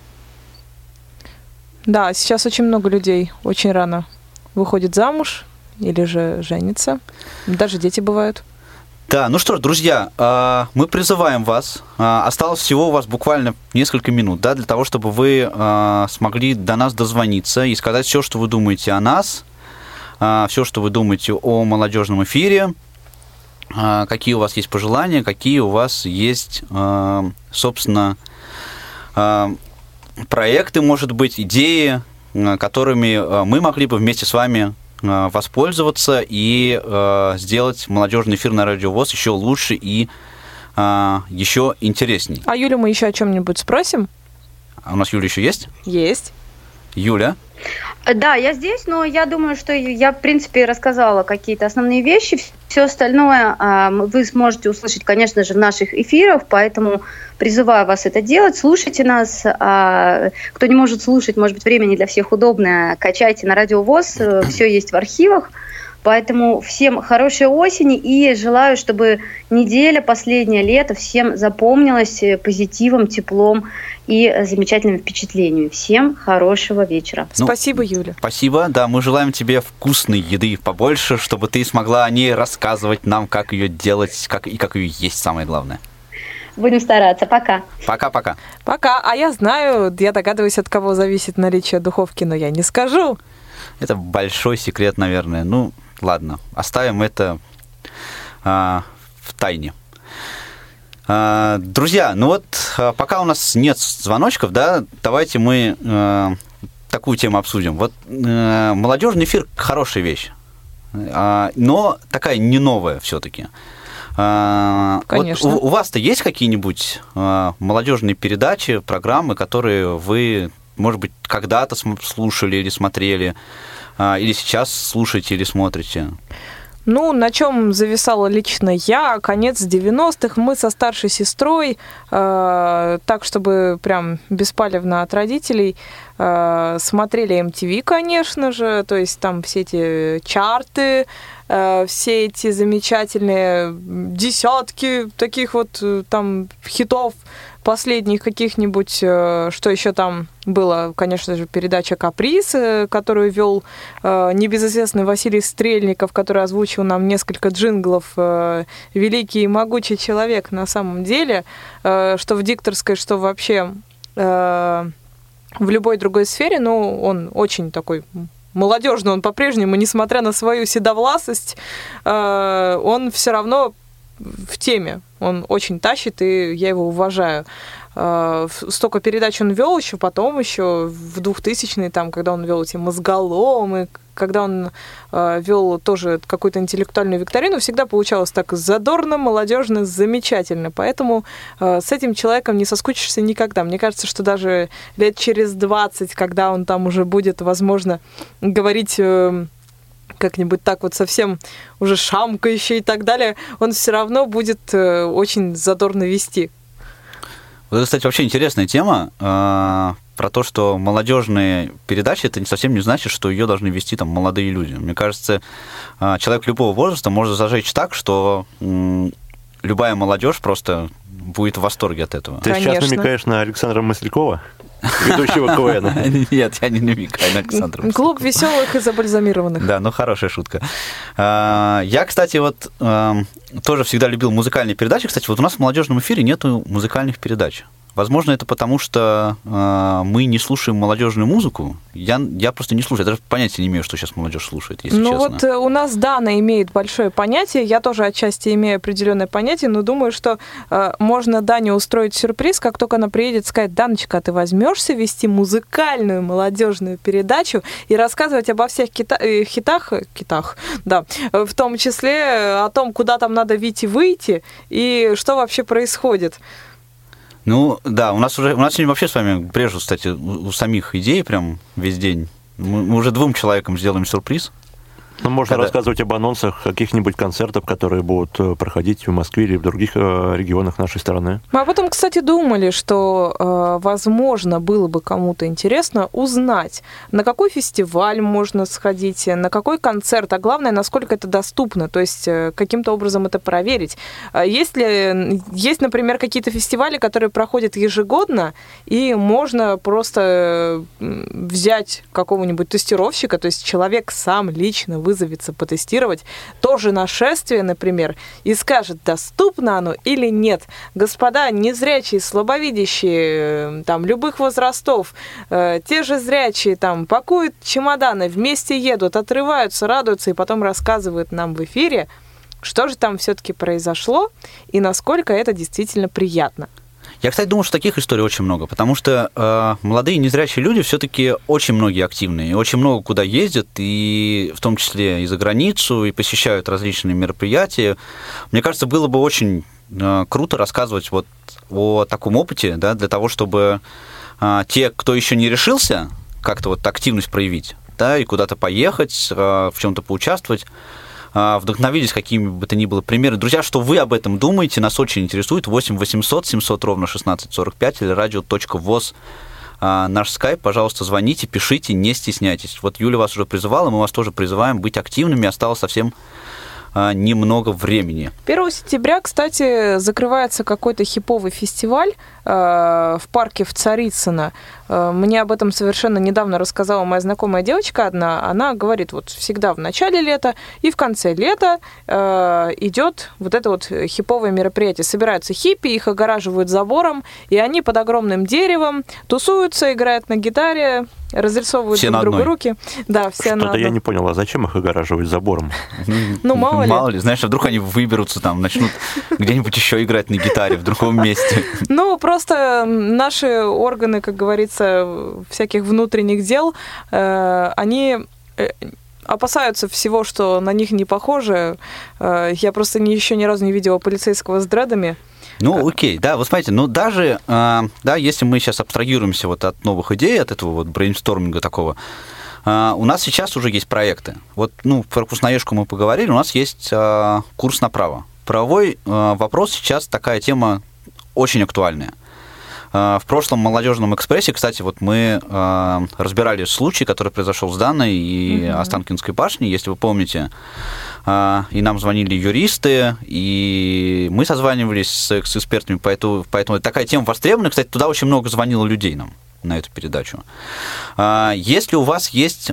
Да, сейчас очень много людей очень рано выходит замуж или же женится. Даже дети бывают. Да, ну что ж, друзья, э, мы призываем вас. э, Осталось всего у вас буквально несколько минут, да, для того, чтобы вы э, смогли до нас дозвониться и сказать все, что вы думаете о нас, все, что вы думаете о молодежном эфире, какие у вас есть пожелания, какие у вас есть, собственно, проекты, может быть, идеи, которыми мы могли бы вместе с вами воспользоваться и э, сделать молодежный эфир на радио ВОЗ еще лучше и э, еще интересней. А Юлю мы еще о чем-нибудь спросим? А у нас Юля еще есть? Есть. Юля? Да, я здесь, но я думаю, что я, в принципе, рассказала какие-то основные вещи. Все остальное а, вы сможете услышать, конечно же, в наших эфирах, поэтому призываю вас это делать. Слушайте нас. А, кто не может слушать, может быть, время не для всех удобное, качайте на радио ВОЗ, все есть в архивах. Поэтому всем хорошей осени и желаю, чтобы неделя, последнее лето всем запомнилась позитивом, теплом и замечательными впечатлениями. Всем хорошего вечера. Ну, Спасибо, Юля. Спасибо, да, мы желаем тебе вкусной еды побольше, чтобы ты смогла о ней рассказывать нам, как ее делать, как и как ее есть, самое главное. Будем стараться. Пока. Пока-пока. Пока. А я знаю, я догадываюсь, от кого зависит наличие духовки, но я не скажу. Это большой секрет, наверное. Ну, ладно, оставим это а, в тайне. А, Друзья, ну вот а, пока у нас нет звоночков, да, давайте мы э, такую тему обсудим. Вот э, молодежный эфир хорошая вещь, а, но такая не новая все-таки. Конечно. у, у вас-то есть какие-нибудь а, молодежные передачи, программы, которые вы, может быть, когда-то слушали или смотрели, а, или сейчас слушаете или смотрите? Ну, на чем зависала лично я, конец 90-х, мы со старшей сестрой, э, так, чтобы прям беспалевно от родителей, э, смотрели MTV, конечно же, то есть там все эти чарты, э, все эти замечательные десятки таких вот э, там хитов последних каких-нибудь, э, что еще там было, конечно же, передача «Каприз», э, которую вел э, небезызвестный Василий Стрельников, который озвучил нам несколько джинглов. Великий и могучий человек на самом деле, что в дикторской, что вообще в любой другой сфере, но он очень такой молодежный, он по-прежнему, несмотря на свою седовласость, он все равно в теме. Он очень тащит, и я его уважаю. Э, Столько передач он вел еще потом, еще в 2000-е, там, когда он вел эти мозголомы, когда он э, вел тоже какую-то интеллектуальную викторину, всегда получалось так задорно, молодежно, замечательно. Поэтому э, с этим человеком не соскучишься никогда. Мне кажется, что даже лет через 20, когда он там уже будет, возможно, говорить э, как-нибудь так вот совсем уже шамкающий и так далее, он все равно будет э, очень задорно вести. Вот это, кстати, вообще интересная тема э, про то, что молодежные передачи это совсем не значит, что ее должны вести там молодые люди. Мне кажется, э, человек любого возраста может зажечь так, что любая молодежь просто будет в восторге от этого. Ты сейчас Конечно. намекаешь на Александра Маслякова, ведущего КВН. Нет, я не намекаю на Александра. Клуб веселых и забальзамированных. Да, ну хорошая шутка. А, Я, кстати, вот эм, тоже всегда любил музыкальные передачи. Кстати, вот у нас в молодежном эфире нету музыкальных передач. Возможно, это потому, что э, мы не слушаем молодежную музыку. Я, я просто не слушаю. Я даже понятия не имею, что сейчас молодежь слушает, если ну честно. вот э, у нас Дана имеет большое понятие, я тоже отчасти имею определенное понятие, но думаю, что э, можно Дане устроить сюрприз, как только она приедет, сказать, Даночка, а ты возьмешься вести музыкальную молодежную передачу и рассказывать обо всех кита- э, хитах, э, китах, да, в том числе о том, куда там надо выйти, выйти и что вообще происходит. Ну, да, у нас уже, у нас сегодня вообще с вами прежде, кстати, у, у самих идей прям весь день. Мы, мы уже двум человекам сделаем сюрприз. Ну, можно Когда- рассказывать об анонсах каких-нибудь концертов, которые будут э, проходить в Москве или в других э, регионах нашей страны. Мы об этом, кстати, думали, что, э, возможно, было бы кому-то интересно узнать, на какой фестиваль можно сходить, на какой концерт, а главное, насколько это доступно, то есть каким-то образом это проверить. А Есть ли, есть, например, какие-то фестивали, которые проходят ежегодно, и можно просто взять какого-нибудь тестировщика, то есть человек сам лично вызовется потестировать то же нашествие, например, и скажет, доступно оно или нет. Господа незрячие, слабовидящие, э, там, любых возрастов, э, те же зрячие, там, пакуют чемоданы, вместе едут, отрываются, радуются и потом рассказывают нам в эфире, что же там все-таки произошло и насколько это действительно приятно. Я, кстати, думаю, что таких историй очень много, потому что э, молодые незрячие люди все-таки очень многие активные, очень много куда ездят, и в том числе и за границу, и посещают различные мероприятия. Мне кажется, было бы очень э, круто рассказывать вот о таком опыте, да, для того, чтобы э, те, кто еще не решился, как-то вот активность проявить, да, и куда-то поехать, э, в чем-то поучаствовать, вдохновились какими бы то ни было примеры. Друзья, что вы об этом думаете, нас очень интересует. 8 800 700 ровно 1645 или радио.воз а, наш скайп, пожалуйста, звоните, пишите, не стесняйтесь. Вот Юля вас уже призывала, мы вас тоже призываем быть активными, осталось совсем а, немного времени. 1 сентября, кстати, закрывается какой-то хиповый фестиваль в парке в Царицыно. Э, мне об этом совершенно недавно рассказала моя знакомая девочка одна. Она говорит, вот всегда в начале лета и в конце лета э, идет вот это вот хиповое мероприятие. Собираются хиппи, их огораживают забором, и они под огромным деревом тусуются, играют на гитаре, разрисовывают Все друг на другу руки. Да, все на Что-то я не понял, а зачем их огораживать забором? Ну, мало ли. Мало ли, знаешь, а вдруг они выберутся там, начнут где-нибудь еще играть на гитаре в другом месте. Ну, просто наши органы, как говорится, всяких внутренних дел, э, они э, опасаются всего, что на них не похоже. Э, я просто еще ни разу не видела полицейского с дредами. Ну, окей, да, вот смотрите, ну даже, да, если мы сейчас абстрагируемся вот от новых идей, от этого вот брейнсторминга такого, у нас сейчас уже есть проекты. Вот, ну, про вкусноежку мы поговорили, у нас есть курс направо. Правовой э, вопрос сейчас такая тема очень актуальная. Э, В прошлом молодежном экспрессе, кстати, вот мы э, разбирали случай, который произошел с Даной и Мгм. Останкинской башней, если вы помните. А, И нам звонили юристы, и мы созванивались с, с экспертами, поэтому, поэтому такая тема востребована. Кстати, туда очень много звонило людей нам на эту передачу. А, Если у вас есть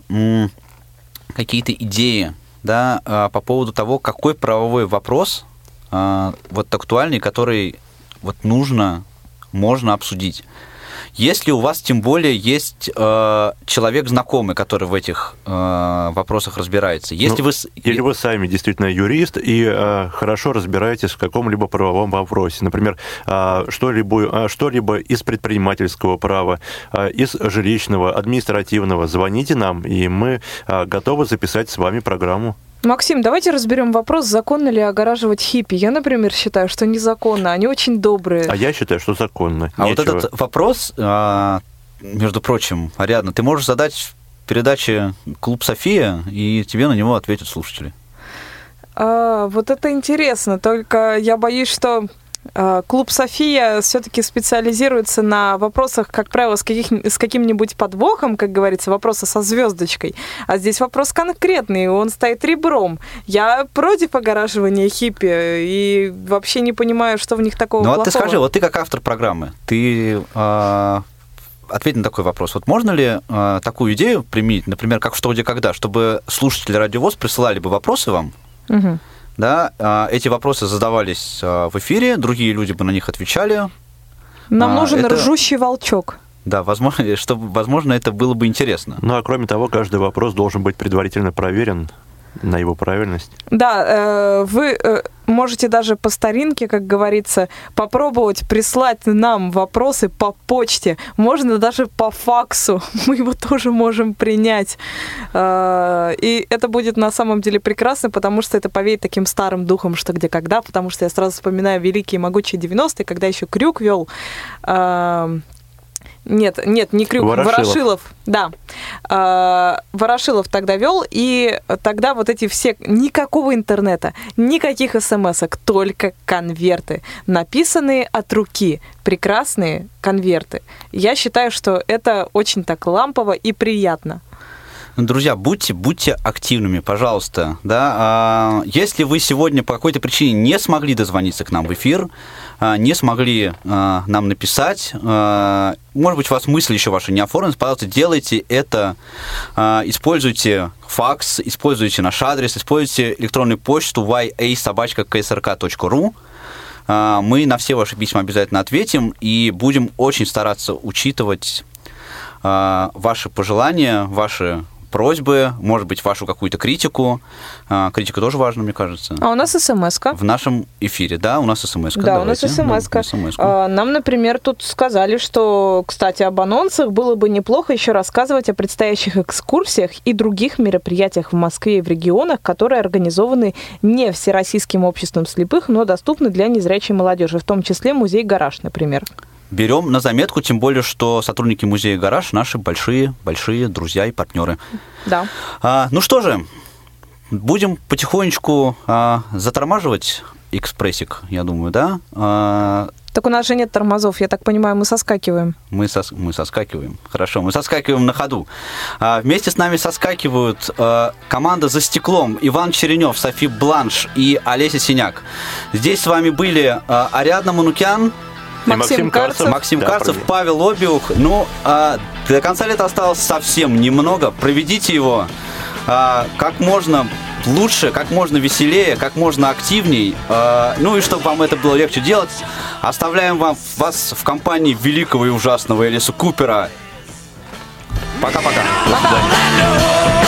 какие-то идеи да, а, по поводу того, какой правовой вопрос а, вот актуальный, который вот нужно, можно обсудить. Если у вас тем более есть э, человек знакомый, который в этих э, вопросах разбирается, если Ну, вы Или вы сами действительно юрист и э, хорошо разбираетесь в каком-либо правовом вопросе. Например, э, что-либо, э, что-либо из предпринимательского права, э, из жилищного, административного, звоните нам, и мы э, готовы записать с вами программу. Максим, давайте разберем вопрос, законно ли огораживать хиппи. Я, например, считаю, что незаконно. Они очень добрые. А я считаю, что законно. А вот этот вопрос, а, между прочим, Ариадна, ты можешь задать в передаче «Клуб София», и тебе на него ответят слушатели. А, вот это интересно. Только я боюсь, что клуб София все-таки специализируется на вопросах, как правило, с, каких, с каким-нибудь подвохом, как говорится, вопросы со звездочкой. А здесь вопрос конкретный, он стоит ребром. Я против огораживания хиппи и вообще не понимаю, что в них такого Ну вот плохого. ты скажи, вот ты как автор программы, ты а, ответь на такой вопрос. Вот можно ли а, такую идею применить, например, как «Что, где, когда», чтобы слушатели «Радиовоз» присылали бы вопросы вам, Мгм. Да, а, эти вопросы задавались а, в эфире, другие люди бы на них отвечали, Нам А, нужен это- ржущий волчок. да, возможно, чтобы, возможно, это было бы интересно. Ну а кроме того, каждый вопрос должен быть предварительно проверен на его правильность. Да, э, вы э, можете даже по старинке, как говорится, попробовать прислать нам вопросы по почте. Можно даже по факсу. Мы его тоже можем принять. Э, И это будет на самом деле прекрасно, потому что это повеет таким старым духом, что где когда, потому что я сразу вспоминаю великие могучие 90-е, когда еще Крюк вел нет, нет, не Крюк, Ворошилов. Ворошилов, да. А, Ворошилов тогда вел, и тогда вот эти все, никакого интернета, никаких смс только конверты, написанные от руки, прекрасные конверты. Я считаю, что это очень так лампово и приятно. Друзья, будьте, будьте активными, пожалуйста. Да? А, Если вы сегодня по какой-то причине не смогли дозвониться к нам в эфир, не смогли а, нам написать, а, может быть, у вас мысли еще ваши не оформлены, пожалуйста, делайте это, а, используйте факс, используйте наш адрес, используйте электронную почту yasobachka.ksrk.ru. А, Мы на все ваши письма обязательно ответим и будем очень стараться учитывать а, ваши пожелания, ваши просьбы, может быть, вашу какую-то критику. А, Критика тоже важна, мне кажется. А у нас смс-ка. В нашем эфире, да, у нас смс Да, у нас смс-ка. А, Нам, например, тут сказали, что, кстати, об анонсах было бы неплохо еще рассказывать о предстоящих экскурсиях и других мероприятиях в Москве и в регионах, которые организованы не Всероссийским обществом слепых, но доступны для незрячей молодежи, в том числе музей «Гараж», например. Берем на заметку, тем более, что сотрудники музея «Гараж» наши большие-большие друзья и партнеры. Да. А, ну что же, будем потихонечку а, затормаживать экспрессик, я думаю, да? А, Так у нас же нет тормозов, я так понимаю, мы соскакиваем. мы, сос- мы соскакиваем. Хорошо, мы соскакиваем на ходу. А, вместе с нами соскакивают а, команда «За стеклом» Иван Черенев, Софи Бланш и Олеся Синяк. Здесь с вами были а, Ариадна Манукян, Максим Максим Карцев. Карцев. Максим Да, Карцев, привет. Павел Обиух. Ну, а, до конца лета осталось совсем немного. Проведите его а, как можно лучше, как можно веселее, как можно активней. А, ну и чтобы вам это было легче делать, оставляем вам, вас в компании великого и ужасного Элиса Купера. Пока-пока. До свидания.